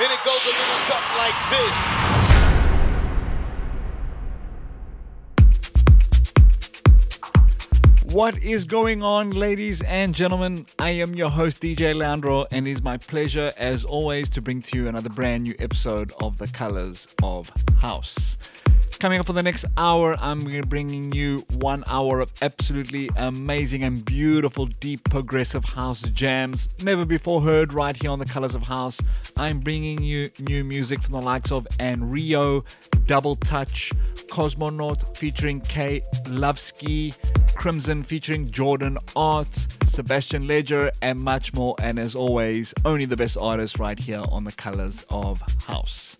And it goes a little something like this. What is going on, ladies and gentlemen? I am your host, DJ Leandro, and it is my pleasure, as always, to bring to you another brand new episode of The Colors of House. Coming up for the next hour, I'm bringing you one hour of absolutely amazing and beautiful, deep, progressive house jams, never before heard right here on The Colors of House. I'm bringing you new music from the likes of Rio, Double Touch, Cosmonaut featuring K. Lovski, Crimson featuring Jordan Arts, Sebastian Ledger, and much more. And as always, only the best artists right here on The Colors of House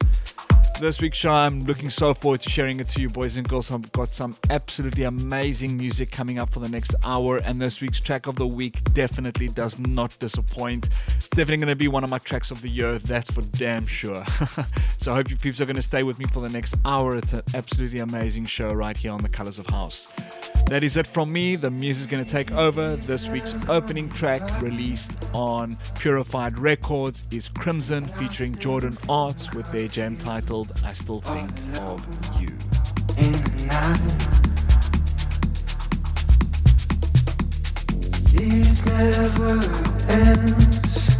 this week's show. I'm looking so forward to sharing it to you, boys and girls. I've got some absolutely amazing music coming up for the next hour, and this week's track of the week definitely does not disappoint. It's definitely going to be one of my tracks of the year, that's for damn sure. so I hope you peeps are going to stay with me for the next hour. It's an absolutely amazing show right here on The Colors of House. That is it from me. The music's going to take over. This week's opening track, released on Purified Records, is Crimson featuring Jordan Arts with their jam titled I Still Think of You. It never ends.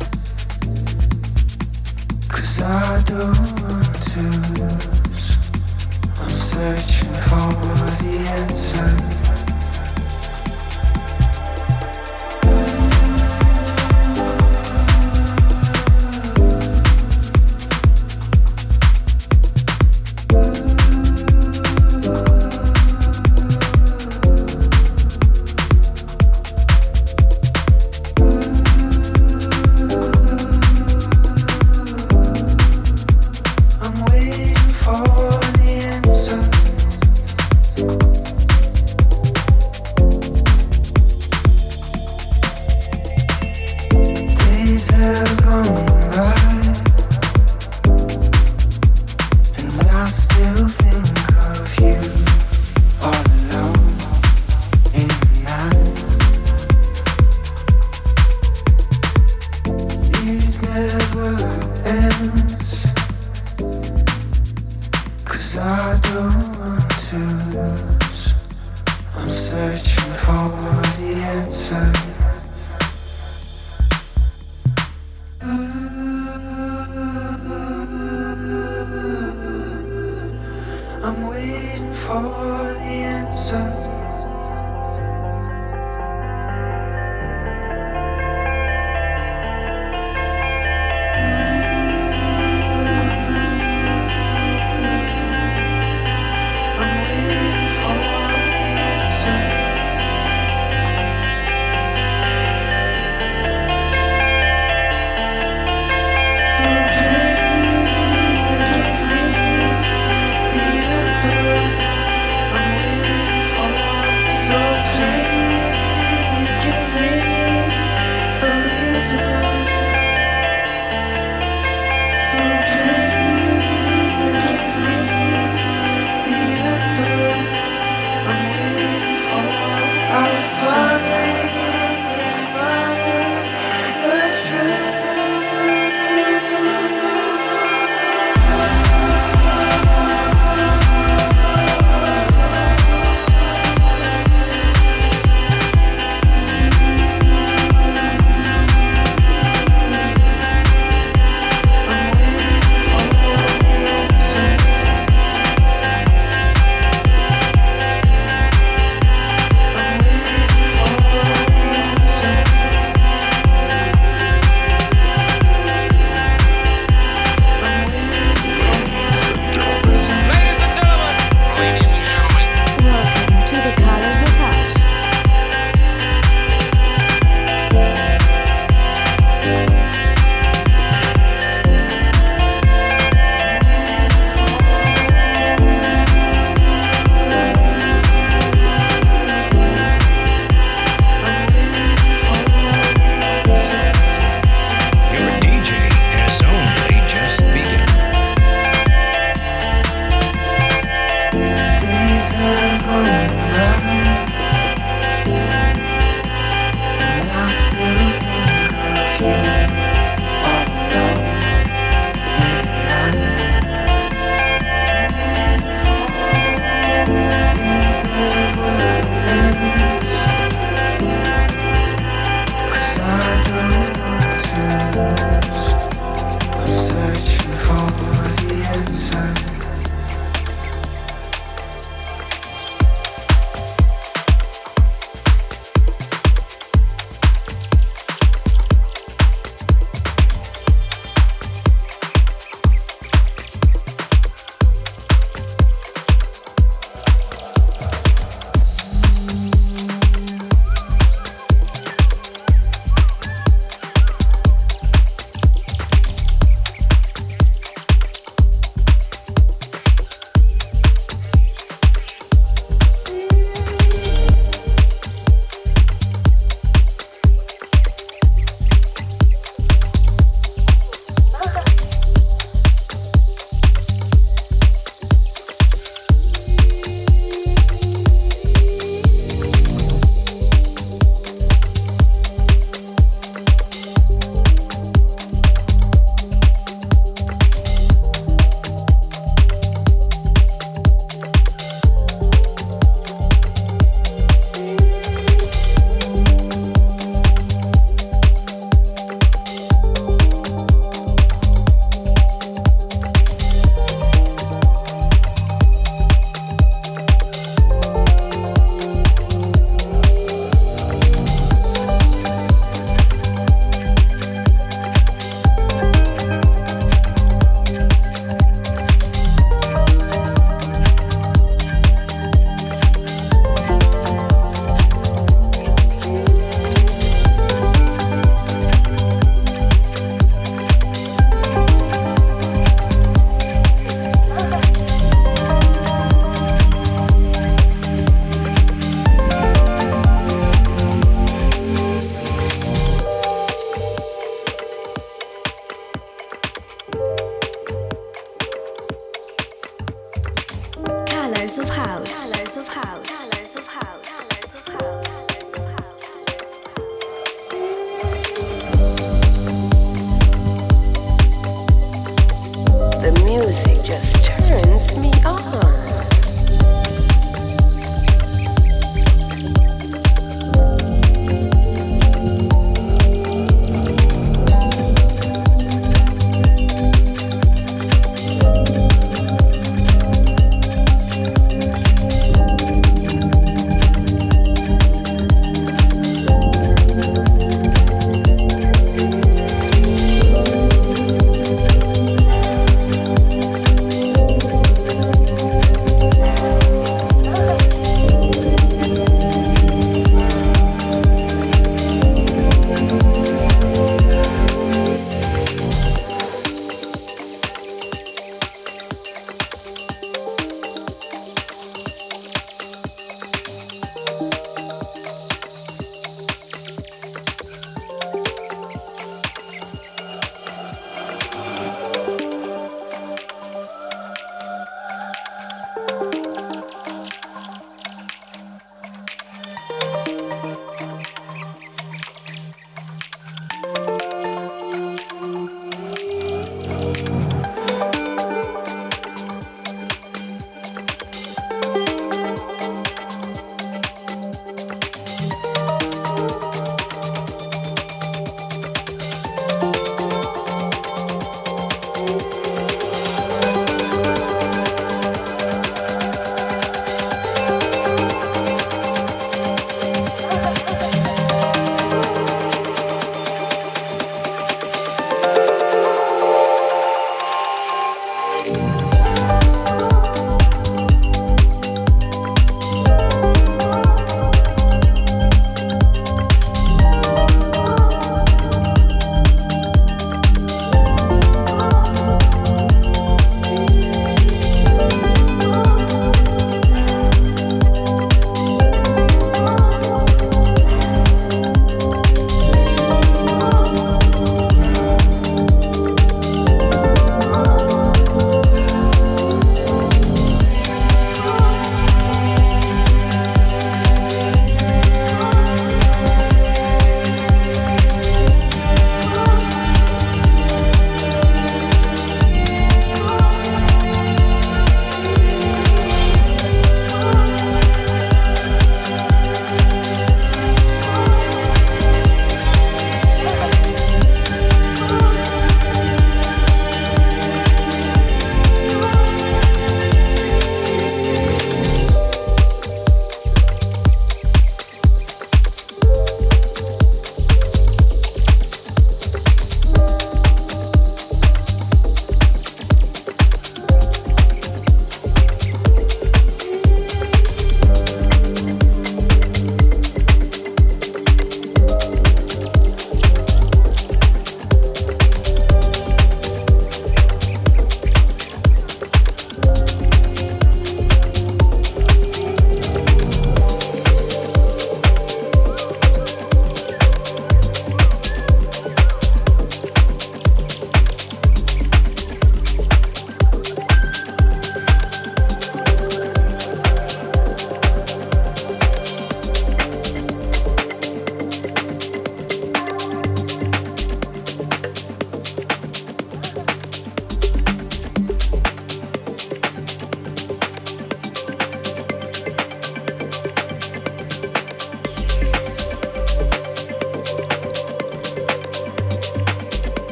Cause I don't want to lose. I'm searching for the answer.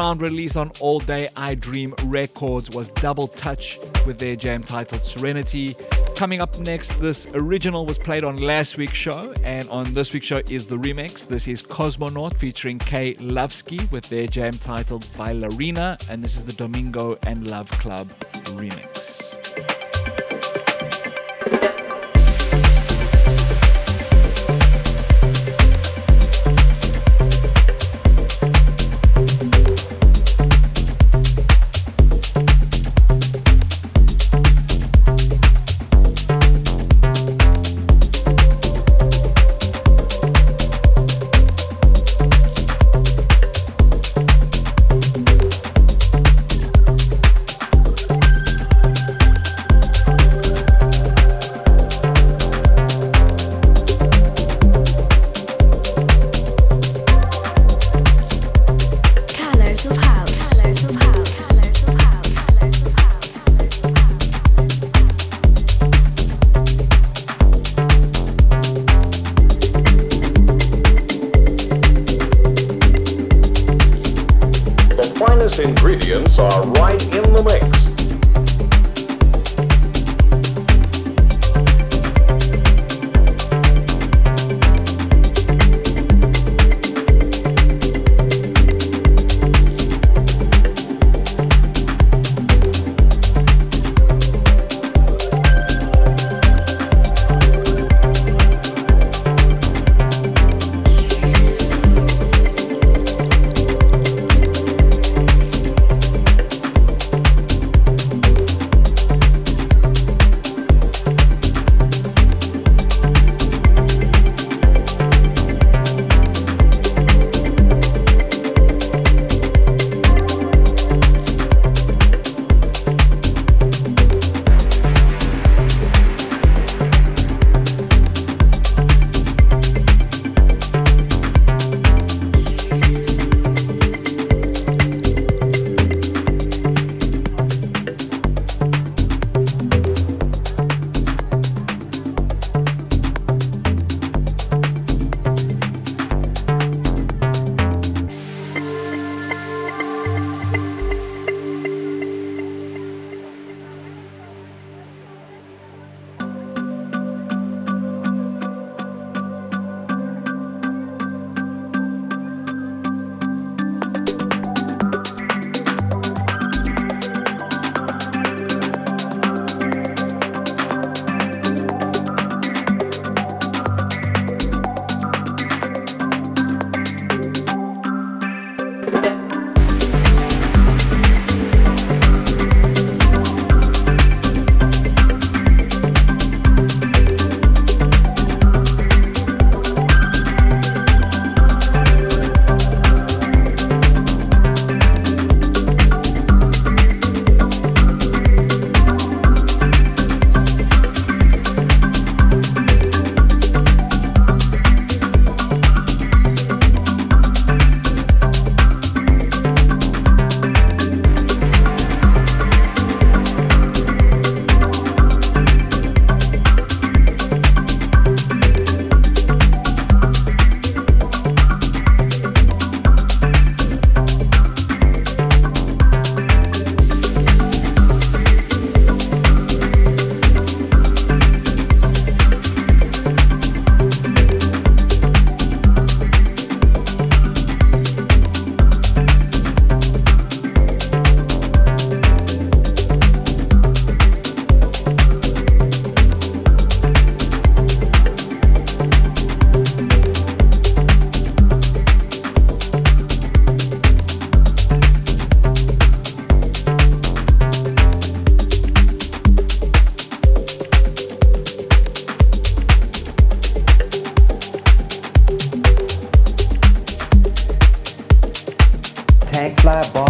Released on All Day I Dream Records, was Double Touch with their jam titled Serenity. Coming up next, this original was played on last week's show, and on this week's show is the remix. This is Cosmonaut featuring Kay Lovsky with their jam titled Bailarina, and this is the Domingo and Love Club remix.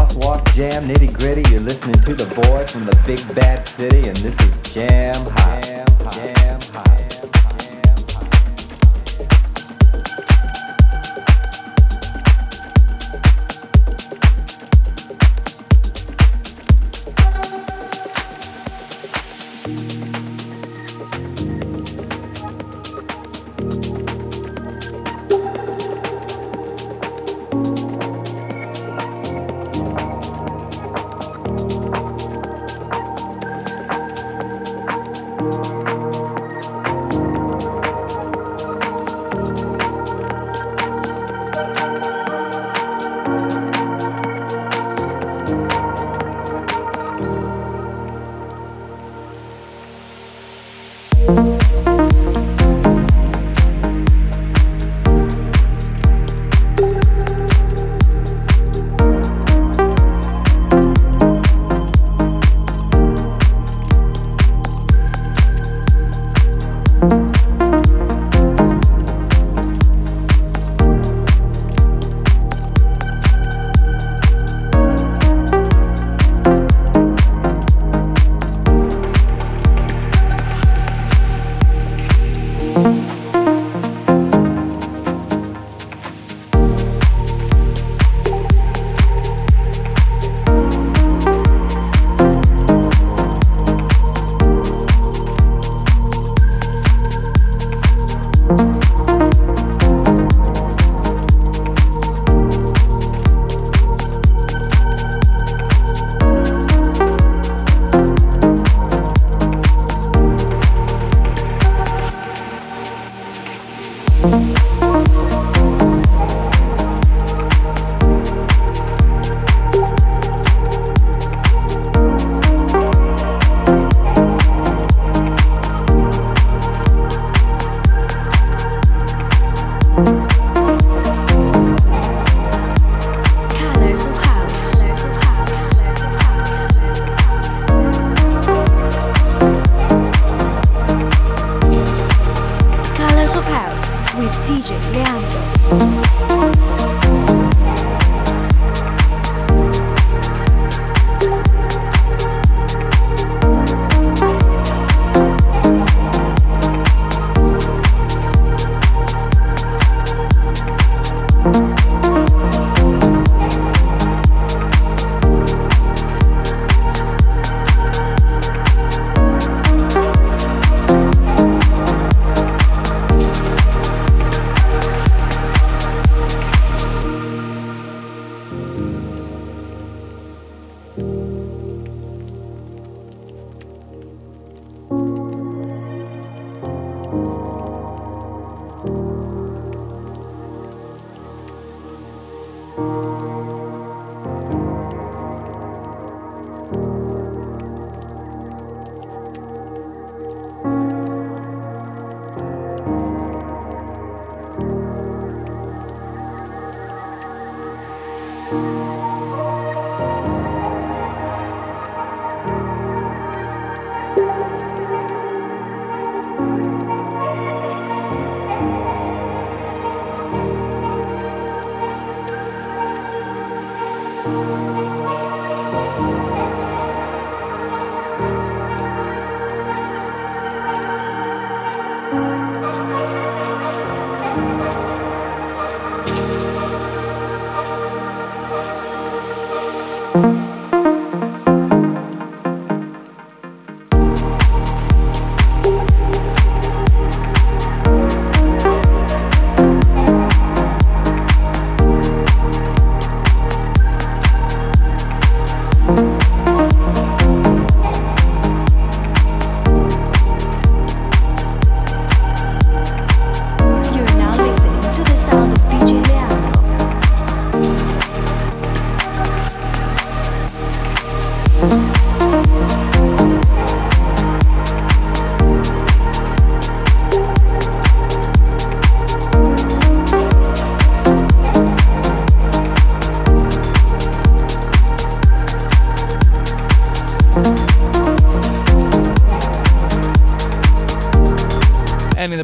crosswalk jam, nitty gritty. You're listening to the boy from the big bad city, and this is Jam Hot. Jam, hot. Jam.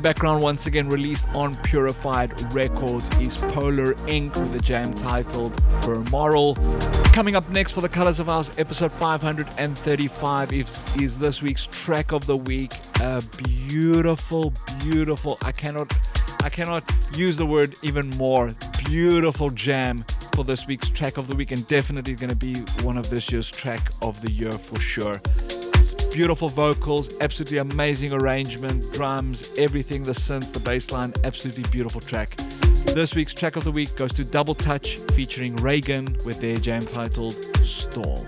Background, once again released on Purified Records, is Polar Ink with a jam titled Moral. Coming up next for the Colors of House, episode 535 is, is this week's track of the week. A beautiful, beautiful, I cannot I cannot use the word even more. Beautiful jam for this week's track of the week, and definitely going to be one of this year's track of the year for sure Beautiful vocals, absolutely amazing arrangement, drums, everything, the synth, the bass line, absolutely beautiful track. This week's track of the week goes to Double Touch featuring Reagan with their jam titled Storm.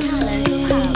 House.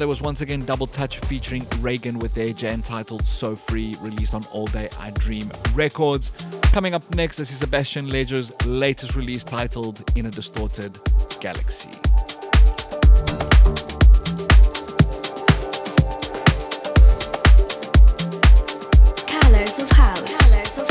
There was once again Double Touch featuring Reagan with their jam titled So Free, released on All Day I Dream Records. Coming up next, this is Sebastian Ledger's latest release titled In a Distorted Galaxy. Colors of House. Colors of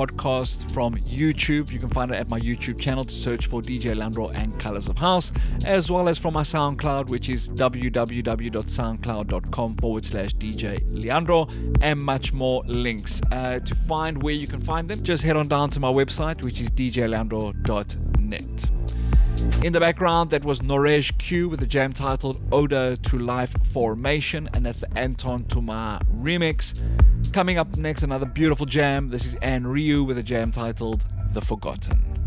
podcast from YouTube. You can find it at my YouTube channel to search for DJ Leandro and Colors of House, as well as from my SoundCloud, which is www.soundcloud.com forward slash DJ Leandro, and much more links. Uh, to find where you can find them, just head on down to my website, which is djleandro.net. In the background, that was Norej Q with the jam titled Ode to Life Formation, and that's the Anton Tuma remix. Coming up next, another beautiful jam. This is Anne Ryu with a jam titled The Forgotten.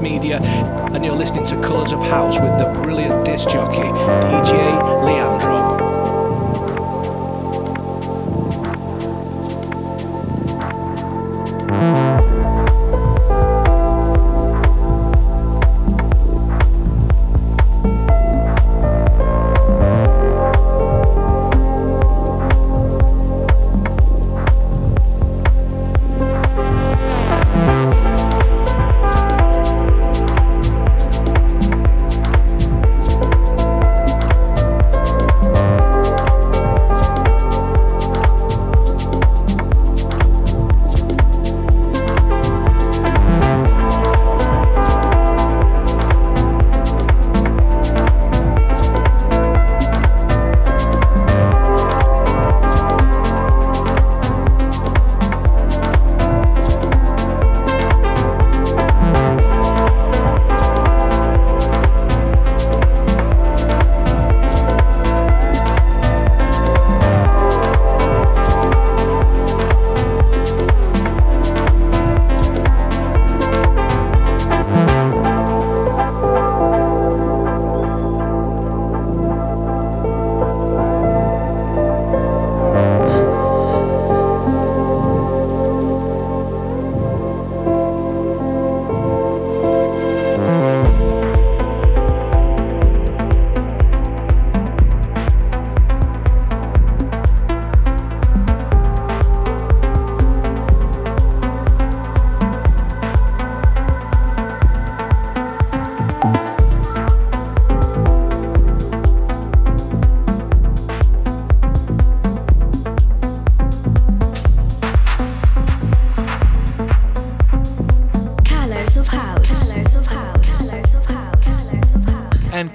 Media, and you're listening to Colours of House with the brilliant disc jockey, DJ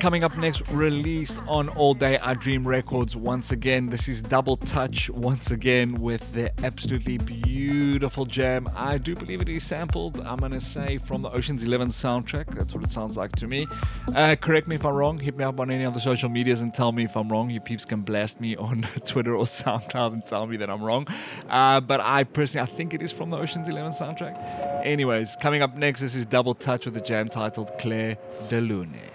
coming up next, released on All Day I Dream Records once again. This is Double Touch once again with the absolutely beautiful jam. I do believe it is sampled, I'm going to say, from the Ocean's 11 soundtrack. That's what it sounds like to me. Uh, correct me if I'm wrong. Hit me up on any of the social medias and tell me if I'm wrong. You peeps can blast me on Twitter or SoundCloud and tell me that I'm wrong. Uh, but I personally, I think it is from the Ocean's 11 soundtrack. Anyways, coming up next, this is Double Touch with a jam titled Clair de Lune.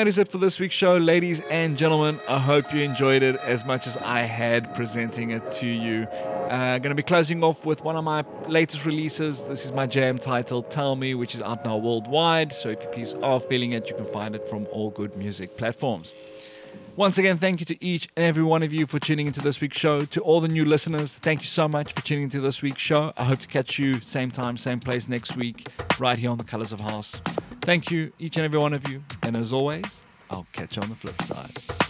That is it for this week's show, ladies and gentlemen. I hope you enjoyed it as much as I had presenting it to you. Uh, going to be closing off with one of my latest releases. This is my jam titled Tell Me, which is out now worldwide. So if you peeps are feeling it, you can find it from all good music platforms. Once again, thank you to each and every one of you for tuning into this week's show. To all the new listeners, thank you so much for tuning into this week's show. I hope to catch you same time, same place next week, right here on the Colors of House. Thank you, each and every one of you. And as always, I'll catch you on the flip side.